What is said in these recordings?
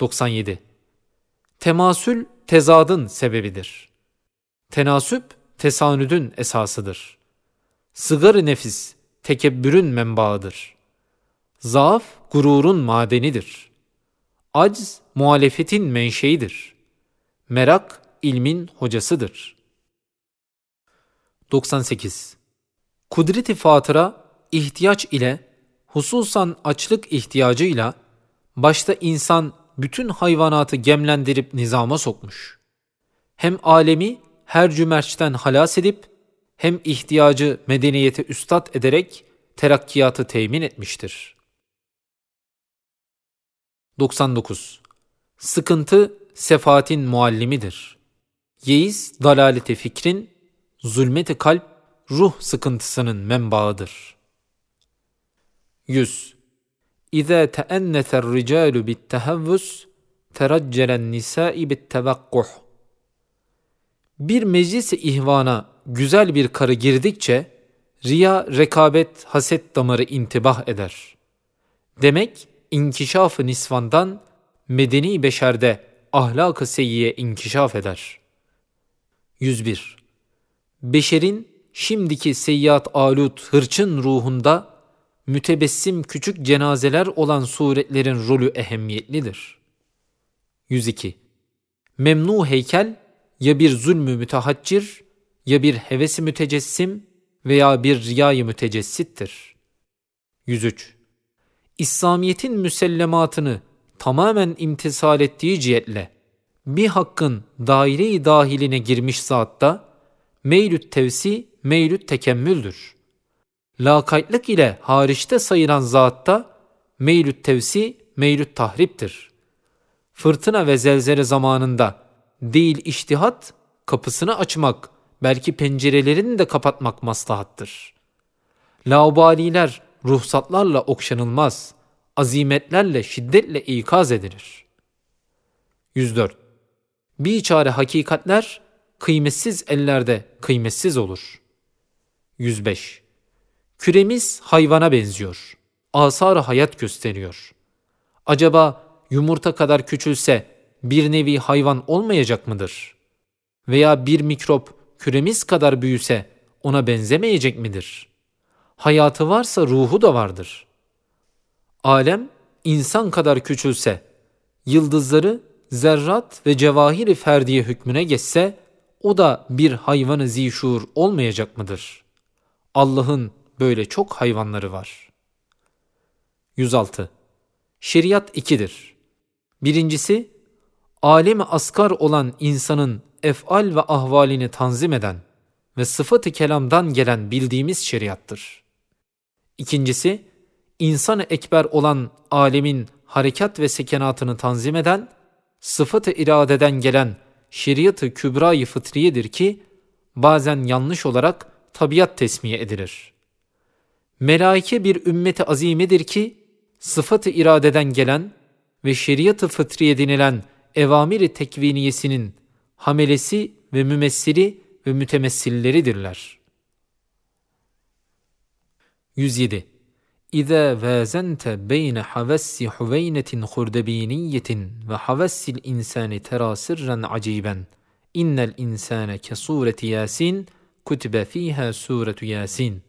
97. Temasül tezadın sebebidir. Tenasüp tesanüdün esasıdır. Sıgar-ı nefis tekebbürün menbaıdır. Zaaf gururun madenidir. Acz muhalefetin menşeidir. Merak ilmin hocasıdır. 98. Kudreti fatıra ihtiyaç ile hususan açlık ihtiyacıyla başta insan bütün hayvanatı gemlendirip nizama sokmuş. Hem alemi her cümerçten halas edip hem ihtiyacı medeniyete üstad ederek terakkiyatı temin etmiştir. 99. Sıkıntı sefaatin muallimidir. Yeis dalaleti fikrin, zulmeti kalp ruh sıkıntısının menbaıdır. 100. İza teennete ricalu bittehavvus teraccelen nisai bittevakkuh. Bir meclis-i ihvana güzel bir karı girdikçe riya, rekabet, haset damarı intibah eder. Demek inkişaf-ı nisvandan medeni beşerde ahlak-ı seyyiye inkişaf eder. 101. Beşerin şimdiki seyyat alut hırçın ruhunda mütebessim küçük cenazeler olan suretlerin rolü ehemmiyetlidir. 102. Memnu heykel ya bir zulmü mütehaccir ya bir hevesi mütecessim veya bir riyayı mütecessittir. 103. İslamiyet'in müsellematını tamamen imtisal ettiği cihetle bir hakkın daire-i dahiline girmiş zatta meylüt tevsi, meylüt tekemmüldür. Lakaytlık ile hariçte sayılan zatta meylüt tevsi, meylüt tahriptir. Fırtına ve zelzele zamanında değil iştihat, kapısını açmak, belki pencerelerini de kapatmak maslahattır. Laubaliler ruhsatlarla okşanılmaz, azimetlerle şiddetle ikaz edilir. 104. Bir çare hakikatler kıymetsiz ellerde kıymetsiz olur. 105. Küremiz hayvana benziyor. Asar hayat gösteriyor. Acaba yumurta kadar küçülse bir nevi hayvan olmayacak mıdır? Veya bir mikrop küremiz kadar büyüse ona benzemeyecek midir? Hayatı varsa ruhu da vardır. Alem insan kadar küçülse, yıldızları zerrat ve cevahiri ferdiye hükmüne geçse, o da bir hayvanı zişur olmayacak mıdır? Allah'ın böyle çok hayvanları var. 106. Şeriat ikidir. Birincisi, alemi asgar olan insanın efal ve ahvalini tanzim eden ve sıfatı kelamdan gelen bildiğimiz şeriattır. İkincisi, insan-ı ekber olan alemin harekat ve sekenatını tanzim eden, sıfatı iradeden gelen şeriatı kübra-i fıtriyedir ki, bazen yanlış olarak tabiat tesmiye edilir. Melaike bir ümmeti azimedir ki, sıfatı iradeden gelen ve şeriatı fıtriye denilen evamiri tekviniyesinin hamelesi ve mümessili ve mütemessilleridirler. 107. İza vazente beyne havassi huveynetin hurdebiniyetin ve havassil insani tera sirren aciben. İnnel insane ke sureti Yasin kutibe fiha suretu Yasin.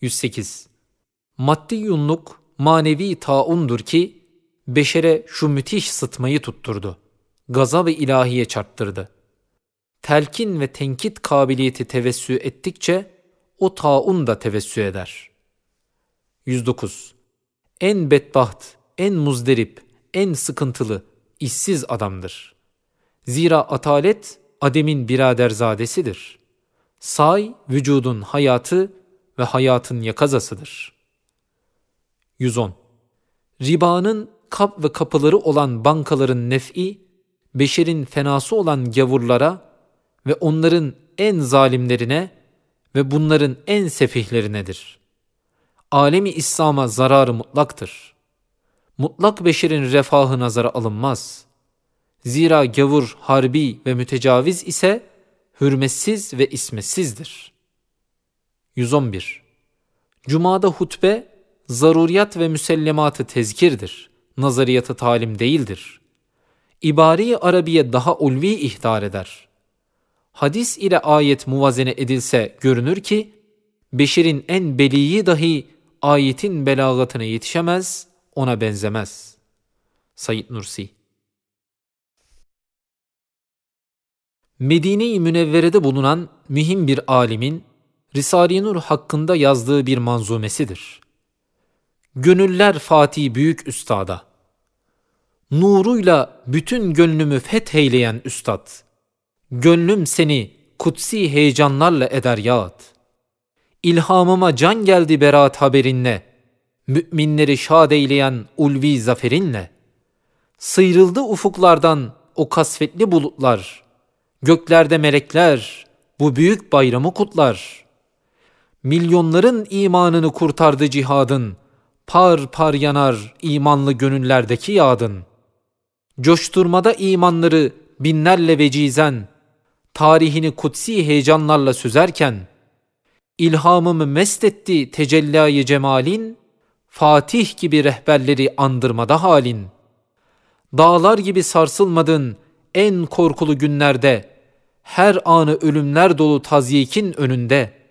108. Maddi yunluk manevi taundur ki beşere şu müthiş sıtmayı tutturdu. Gaza ve ilahiye çarptırdı. Telkin ve tenkit kabiliyeti tevessü ettikçe o taun da tevessü eder. 109. En bedbaht, en muzderip, en sıkıntılı, işsiz adamdır. Zira atalet ademin biraderzadesidir. Say vücudun hayatı ve hayatın yakazasıdır. 110. Ribanın kap ve kapıları olan bankaların nef'i, beşerin fenası olan gavurlara ve onların en zalimlerine ve bunların en sefihlerinedir. Alemi İslam'a zararı mutlaktır. Mutlak beşerin refahı nazara alınmaz. Zira gavur, harbi ve mütecaviz ise hürmetsiz ve ismetsizdir. 111. Cuma'da hutbe, zaruriyat ve müsellematı tezkirdir nazariyatı talim değildir. İbari Arabiye daha ulvi ihtar eder. Hadis ile ayet muvazene edilse görünür ki, beşerin en beliyi dahi ayetin belagatına yetişemez, ona benzemez. Said Nursi Medine-i Münevvere'de bulunan mühim bir alimin Risale-i Nur hakkında yazdığı bir manzumesidir. Gönüller Fatih Büyük Üstada Nuruyla bütün gönlümü fetheyleyen üstad, gönlüm seni kutsi heyecanlarla eder yağıt. İlhamıma can geldi beraat haberinle, müminleri şad eyleyen ulvi zaferinle. Sıyrıldı ufuklardan o kasvetli bulutlar, göklerde melekler bu büyük bayramı kutlar. Milyonların imanını kurtardı cihadın, par par yanar imanlı gönüllerdeki yağdın. Coşturmada imanları binlerle vecizen, tarihini kutsi heyecanlarla süzerken, ilhamımı mest etti tecellayı cemalin, Fatih gibi rehberleri andırmada halin. Dağlar gibi sarsılmadın en korkulu günlerde, her anı ölümler dolu tazyikin önünde.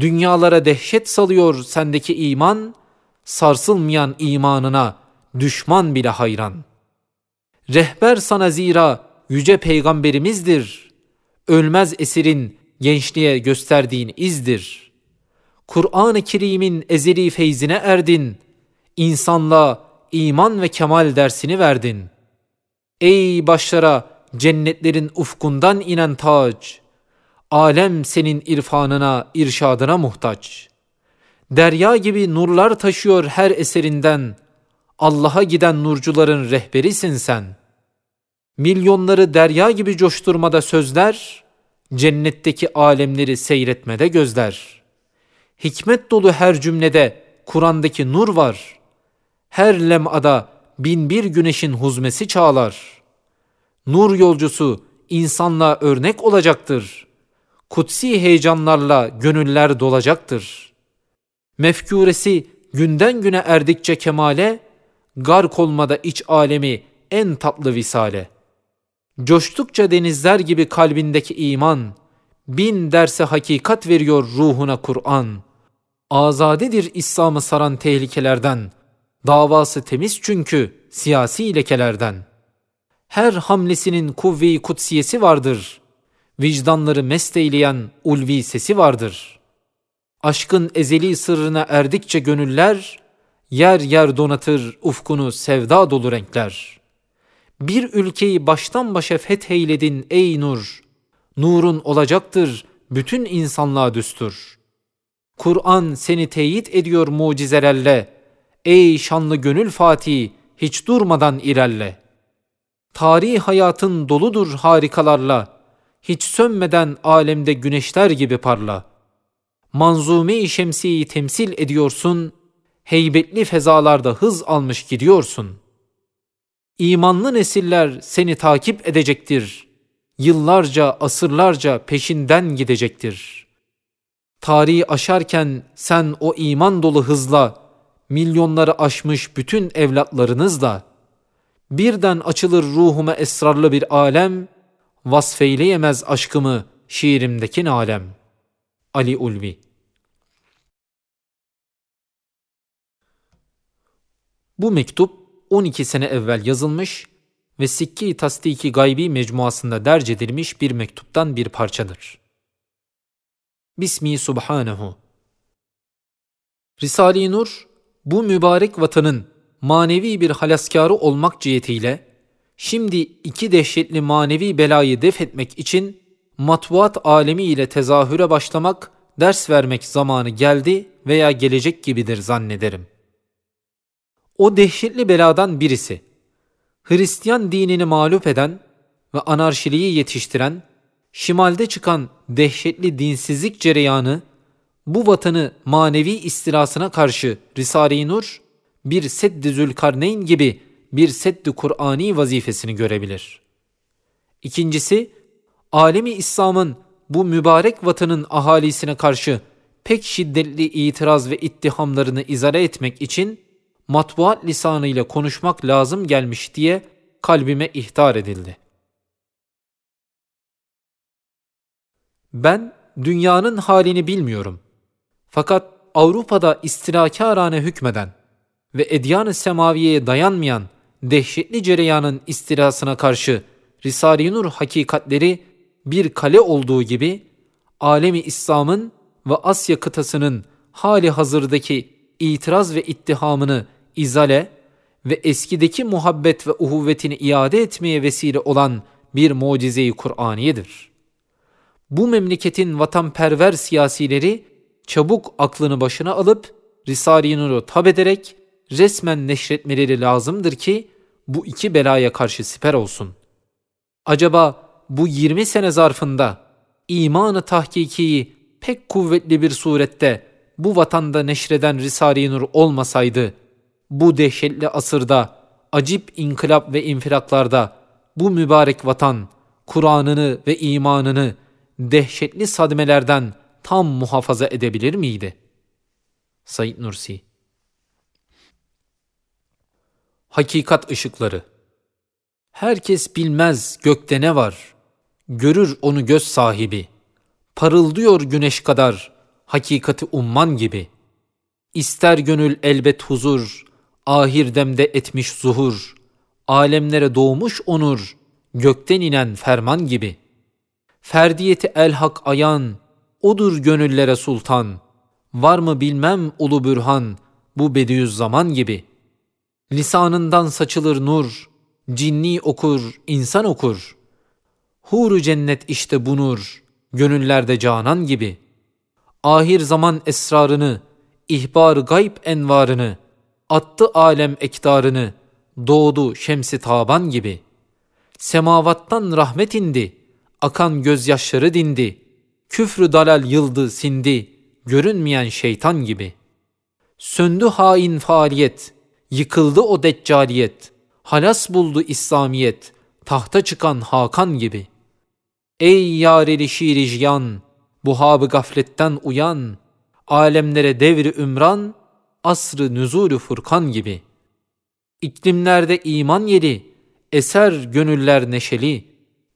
Dünyalara dehşet salıyor sendeki iman, sarsılmayan imanına düşman bile hayran. Rehber sana zira yüce peygamberimizdir. Ölmez esirin gençliğe gösterdiğin izdir. Kur'an-ı Kerim'in ezeli feyzine erdin. İnsanla iman ve kemal dersini verdin. Ey başlara cennetlerin ufkundan inen tac! Alem senin irfanına, irşadına muhtaç. Derya gibi nurlar taşıyor her eserinden. Allah'a giden nurcuların rehberisin sen. Milyonları derya gibi coşturmada sözler, cennetteki alemleri seyretmede gözler. Hikmet dolu her cümlede Kur'an'daki nur var. Her lem'ada bin bir güneşin huzmesi çağlar. Nur yolcusu insanla örnek olacaktır. Kutsi heyecanlarla gönüller dolacaktır. Mefkûresi günden güne erdikçe kemale, gark olmada iç alemi en tatlı visale.'' Coştukça denizler gibi kalbindeki iman, bin derse hakikat veriyor ruhuna Kur'an. Azadedir İslam'ı saran tehlikelerden, davası temiz çünkü siyasi lekelerden. Her hamlesinin kuvve-i kutsiyesi vardır. Vicdanları mesteyleyen ulvi sesi vardır. Aşkın ezeli sırrına erdikçe gönüller, yer yer donatır ufkunu sevda dolu renkler.'' Bir ülkeyi baştan başa fetheyledin ey nur. Nurun olacaktır bütün insanlığa düstur. Kur'an seni teyit ediyor mucizelerle. Ey şanlı gönül Fatih, hiç durmadan ilerle. Tarih hayatın doludur harikalarla. Hiç sönmeden alemde güneşler gibi parla. Manzume-i şemsiyi temsil ediyorsun. Heybetli fezalarda hız almış gidiyorsun.'' İmanlı nesiller seni takip edecektir. Yıllarca, asırlarca peşinden gidecektir. Tarihi aşarken sen o iman dolu hızla, milyonları aşmış bütün evlatlarınızla, birden açılır ruhuma esrarlı bir alem, vasfeyleyemez aşkımı şiirimdeki alem. Ali Ulvi Bu mektup 12 sene evvel yazılmış ve Sikki Tasdiki Gaybi mecmuasında derc edilmiş bir mektuptan bir parçadır. Bismi Subhanehu Risale-i Nur, bu mübarek vatanın manevi bir halaskarı olmak cihetiyle, şimdi iki dehşetli manevi belayı def etmek için matbuat alemi ile tezahüre başlamak, ders vermek zamanı geldi veya gelecek gibidir zannederim.'' O dehşetli beladan birisi, Hristiyan dinini mağlup eden ve anarşiliği yetiştiren, şimalde çıkan dehşetli dinsizlik cereyanı, bu vatanı manevi istilasına karşı Risale-i Nur, bir Seddi Zülkarneyn gibi bir Seddi Kur'ani vazifesini görebilir. İkincisi, alemi İslam'ın bu mübarek vatanın ahalisine karşı pek şiddetli itiraz ve ittihamlarını izale etmek için matbuat lisanıyla konuşmak lazım gelmiş diye kalbime ihtar edildi. Ben dünyanın halini bilmiyorum. Fakat Avrupa'da istilakârane hükmeden ve edyan-ı semaviyeye dayanmayan dehşetli cereyanın istilasına karşı Risale-i Nur hakikatleri bir kale olduğu gibi alemi İslam'ın ve Asya kıtasının hali hazırdaki itiraz ve ittihamını izale ve eskideki muhabbet ve uhuvvetini iade etmeye vesile olan bir mucize-i Kur'aniyedir. Bu memleketin vatanperver siyasileri çabuk aklını başına alıp Risale-i Nur'u tab ederek resmen neşretmeleri lazımdır ki bu iki belaya karşı siper olsun. Acaba bu 20 sene zarfında imanı tahkikiyi pek kuvvetli bir surette bu vatanda neşreden Risale-i Nur olmasaydı, bu dehşetli asırda, acip inkılap ve infiraklarda bu mübarek vatan, Kur'an'ını ve imanını dehşetli sadmelerden tam muhafaza edebilir miydi? Said Nursi Hakikat ışıkları Herkes bilmez gökte ne var, görür onu göz sahibi. Parıldıyor güneş kadar, hakikati umman gibi. İster gönül elbet huzur, ahir demde etmiş zuhur. Alemlere doğmuş onur, gökten inen ferman gibi. Ferdiyeti el hak ayan, odur gönüllere sultan. Var mı bilmem ulu bürhan, bu Bediüzzaman gibi. Lisanından saçılır nur, cinni okur, insan okur. Huru cennet işte bu nur, gönüllerde canan gibi. Ahir zaman esrarını, ihbar gayb envarını, attı alem ektarını, doğdu şemsi taban gibi. Semavattan rahmet indi, akan gözyaşları dindi, küfrü dalal yıldı sindi, görünmeyen şeytan gibi. Söndü hain faaliyet, yıkıldı o deccaliyet, halas buldu İslamiyet, tahta çıkan Hakan gibi. Ey yareli şiiricyan, buhabı gafletten uyan, alemlere devri ümran, asrı nüzulü furkan gibi. İklimlerde iman yeri, eser gönüller neşeli,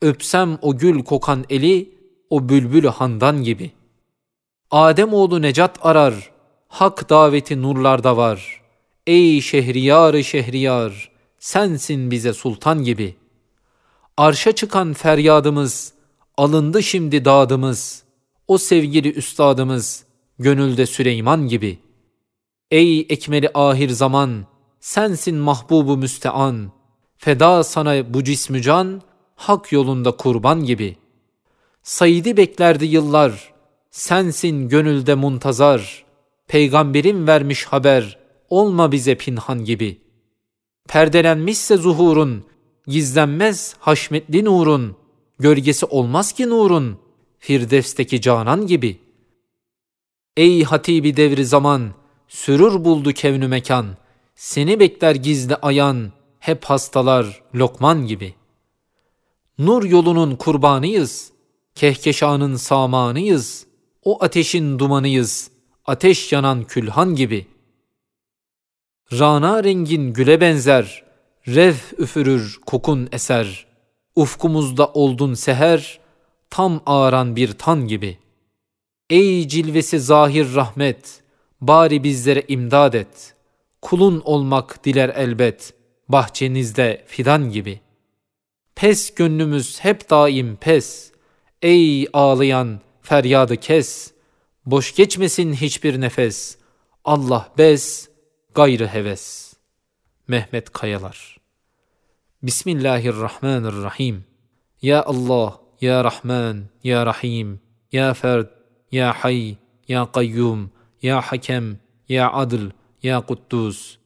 öpsem o gül kokan eli, o bülbül handan gibi. Adem oğlu necat arar, hak daveti nurlarda var. Ey şehriyar şehriyar, sensin bize sultan gibi. Arşa çıkan feryadımız, alındı şimdi dadımız, o sevgili üstadımız, gönülde Süleyman gibi. Ey ekmeli ahir zaman, sensin mahbubu müstean, feda sana bu cismü can, hak yolunda kurban gibi. Said'i beklerdi yıllar, sensin gönülde muntazar, peygamberin vermiş haber, olma bize pinhan gibi.'' Perdelenmişse zuhurun, gizlenmez haşmetli nurun, gölgesi olmaz ki nurun, Firdevs'teki canan gibi. Ey hatibi devri zaman, sürür buldu kevnü mekan, seni bekler gizli ayan, hep hastalar lokman gibi. Nur yolunun kurbanıyız, kehkeşanın samanıyız, o ateşin dumanıyız, ateş yanan külhan gibi.'' Rana rengin güle benzer, rev üfürür kokun eser. Ufkumuzda oldun seher, tam ağaran bir tan gibi. Ey cilvesi zahir rahmet, bari bizlere imdad et. Kulun olmak diler elbet, bahçenizde fidan gibi. Pes gönlümüz hep daim pes, ey ağlayan feryadı kes. Boş geçmesin hiçbir nefes, Allah bes, gayrı heves. Mehmet Kayalar Bismillahirrahmanirrahim. Ya Allah, Ya Rahman, Ya Rahim, Ya Ferd, Ya Hay, Ya Kayyum, Ya Hakem, Ya Adıl, Ya Kuddus.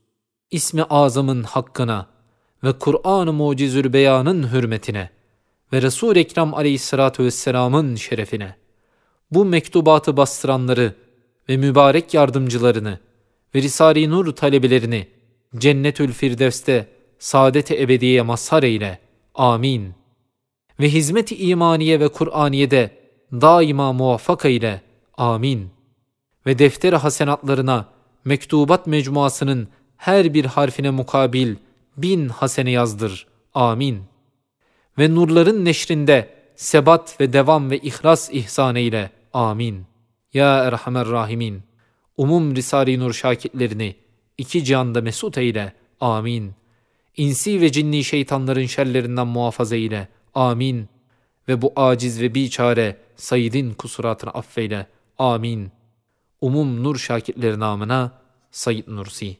İsmi azamın hakkına ve Kur'an-ı Mucizül Beyan'ın hürmetine ve Resul-i Ekrem aleyhissalatu vesselamın şerefine bu mektubatı bastıranları ve mübarek yardımcılarını ve Risale-i Nur talebelerini Cennetül Firdevs'te saadet-i ebediye mazhar eyle. Amin. Ve hizmet-i imaniye ve Kur'aniye'de daima muvaffak eyle. Amin. Ve defter hasenatlarına mektubat mecmuasının her bir harfine mukabil bin hasene yazdır. Amin. Ve nurların neşrinde sebat ve devam ve ihlas ihsan eyle. Amin. Ya Erhamer Rahimin. Umum Risale-i Nur şakitlerini iki cihanda mesut eyle. Amin. İnsi ve cinni şeytanların şerlerinden muhafaza eyle. Amin. Ve bu aciz ve biçare Said'in kusuratını affeyle. Amin. Umum Nur şakitleri namına Said Nursi